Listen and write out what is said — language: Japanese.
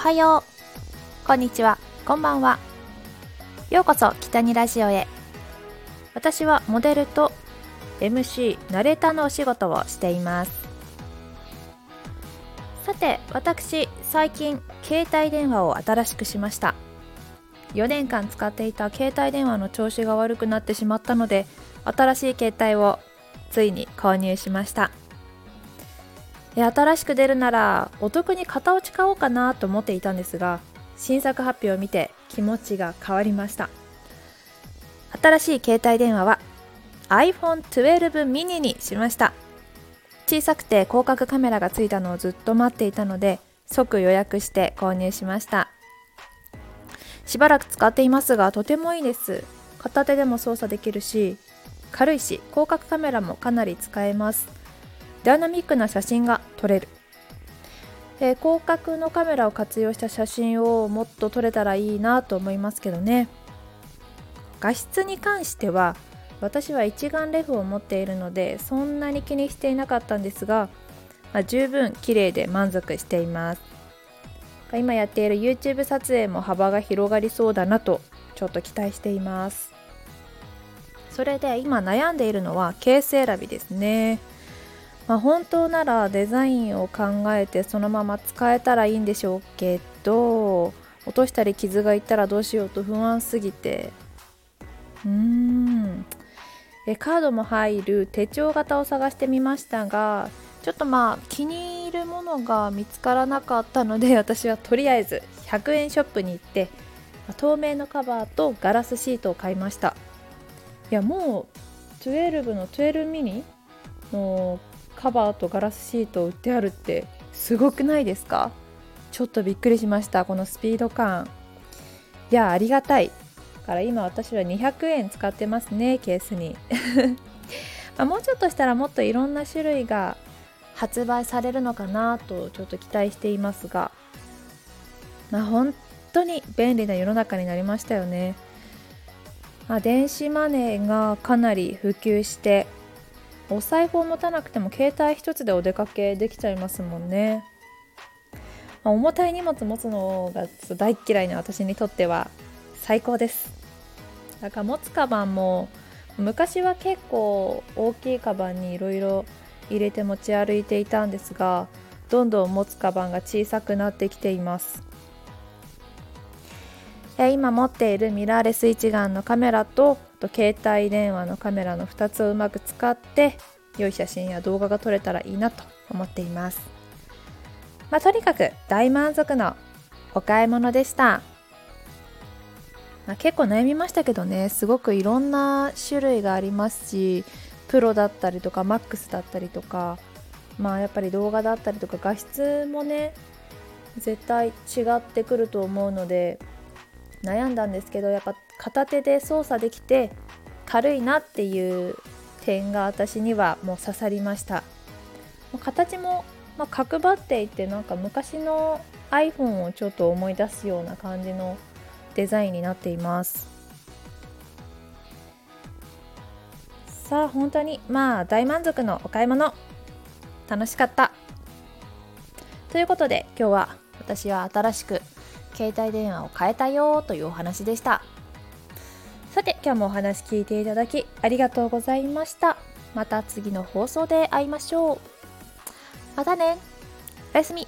はよう。こんにちは。こんばんは。ようこそ北にラジオへ。私はモデルと MC ナレーターのお仕事をしています。さて私最近携帯電話を新しくしました。4年間使っていた携帯電話の調子が悪くなってしまったので新しい携帯をついに購入しました。新しく出るならお得に型落ち買おうかなと思っていたんですが新作発表を見て気持ちが変わりました。新しい携帯電話は iPhone12 mini にしました。小さくて広角カメラがついたのをずっと待っていたので即予約して購入しました。しばらく使っていますがとてもいいです。片手でも操作できるし軽いし広角カメラもかなり使えます。ダイナミックな写真が撮れる、えー、広角のカメラを活用した写真をもっと撮れたらいいなと思いますけどね。画質に関しては私は一眼レフを持っているのでそんなに気にしていなかったんですが、まあ、十分綺麗で満足しています。今やっている YouTube 撮影も幅が広がりそうだなとちょっと期待しています。それで今悩んでいるのはケース選びですね。まあ、本当ならデザインを考えてそのまま使えたらいいんでしょうけど落としたり傷がいったらどうしようと不安すぎて。うーん。えカードも入る手帳型を探してみましたがちょっとまあ気に入るものが見つからなかったので 私はとりあえず100円ショップに行って透明のカバーとガラスシートを買いました。いやもう12の12ミニのカバーとガラスシートを売ってあるってすごくないですか？ちょっとびっくりしましたこのスピード感。いやありがたい。から今私は200円使ってますねケースに。まもうちょっとしたらもっといろんな種類が発売されるのかなとちょっと期待していますが。まあ本当に便利な世の中になりましたよね、まあ、電子マネーがかなり普及してお財布を持たなくても携帯一つでお出かけできちゃいますもんね、まあ、重たい荷物持つのが大嫌いな私にとっては最高です。だから持つカバンも昔は結構大きいカバンにいろいろ入れて持ち歩いていたんですがどんどん持つカバンが小さくなってきています。今持っているミラーレス一眼のカメラとと携帯電話のカメラの2つをうまく使って良い写真や動画が撮れたらいいなと思っています、まあ、とにかく大満足のお買い物でした、まあ、結構悩みましたけどねすごくいろんな種類がありますしプロだったりとかマックスだったりとかまあやっぱり動画だったりとか画質もね絶対違ってくると思うので悩んだんですけどやっぱ片手で操作できて軽いなっていう点が私にはもう刺さりました。形も、まあ、角張っていてなんか昔の iPhone をちょっと思い出すような感じのデザインになっています。さあ本当にまあ大満足のお買い物。楽しかった。ということで今日は私は新しく携帯電話を変えたよというお話でした。さて今日もお話聞いていただきありがとうございました。また次の放送で会いましょう。またね。おやすみ。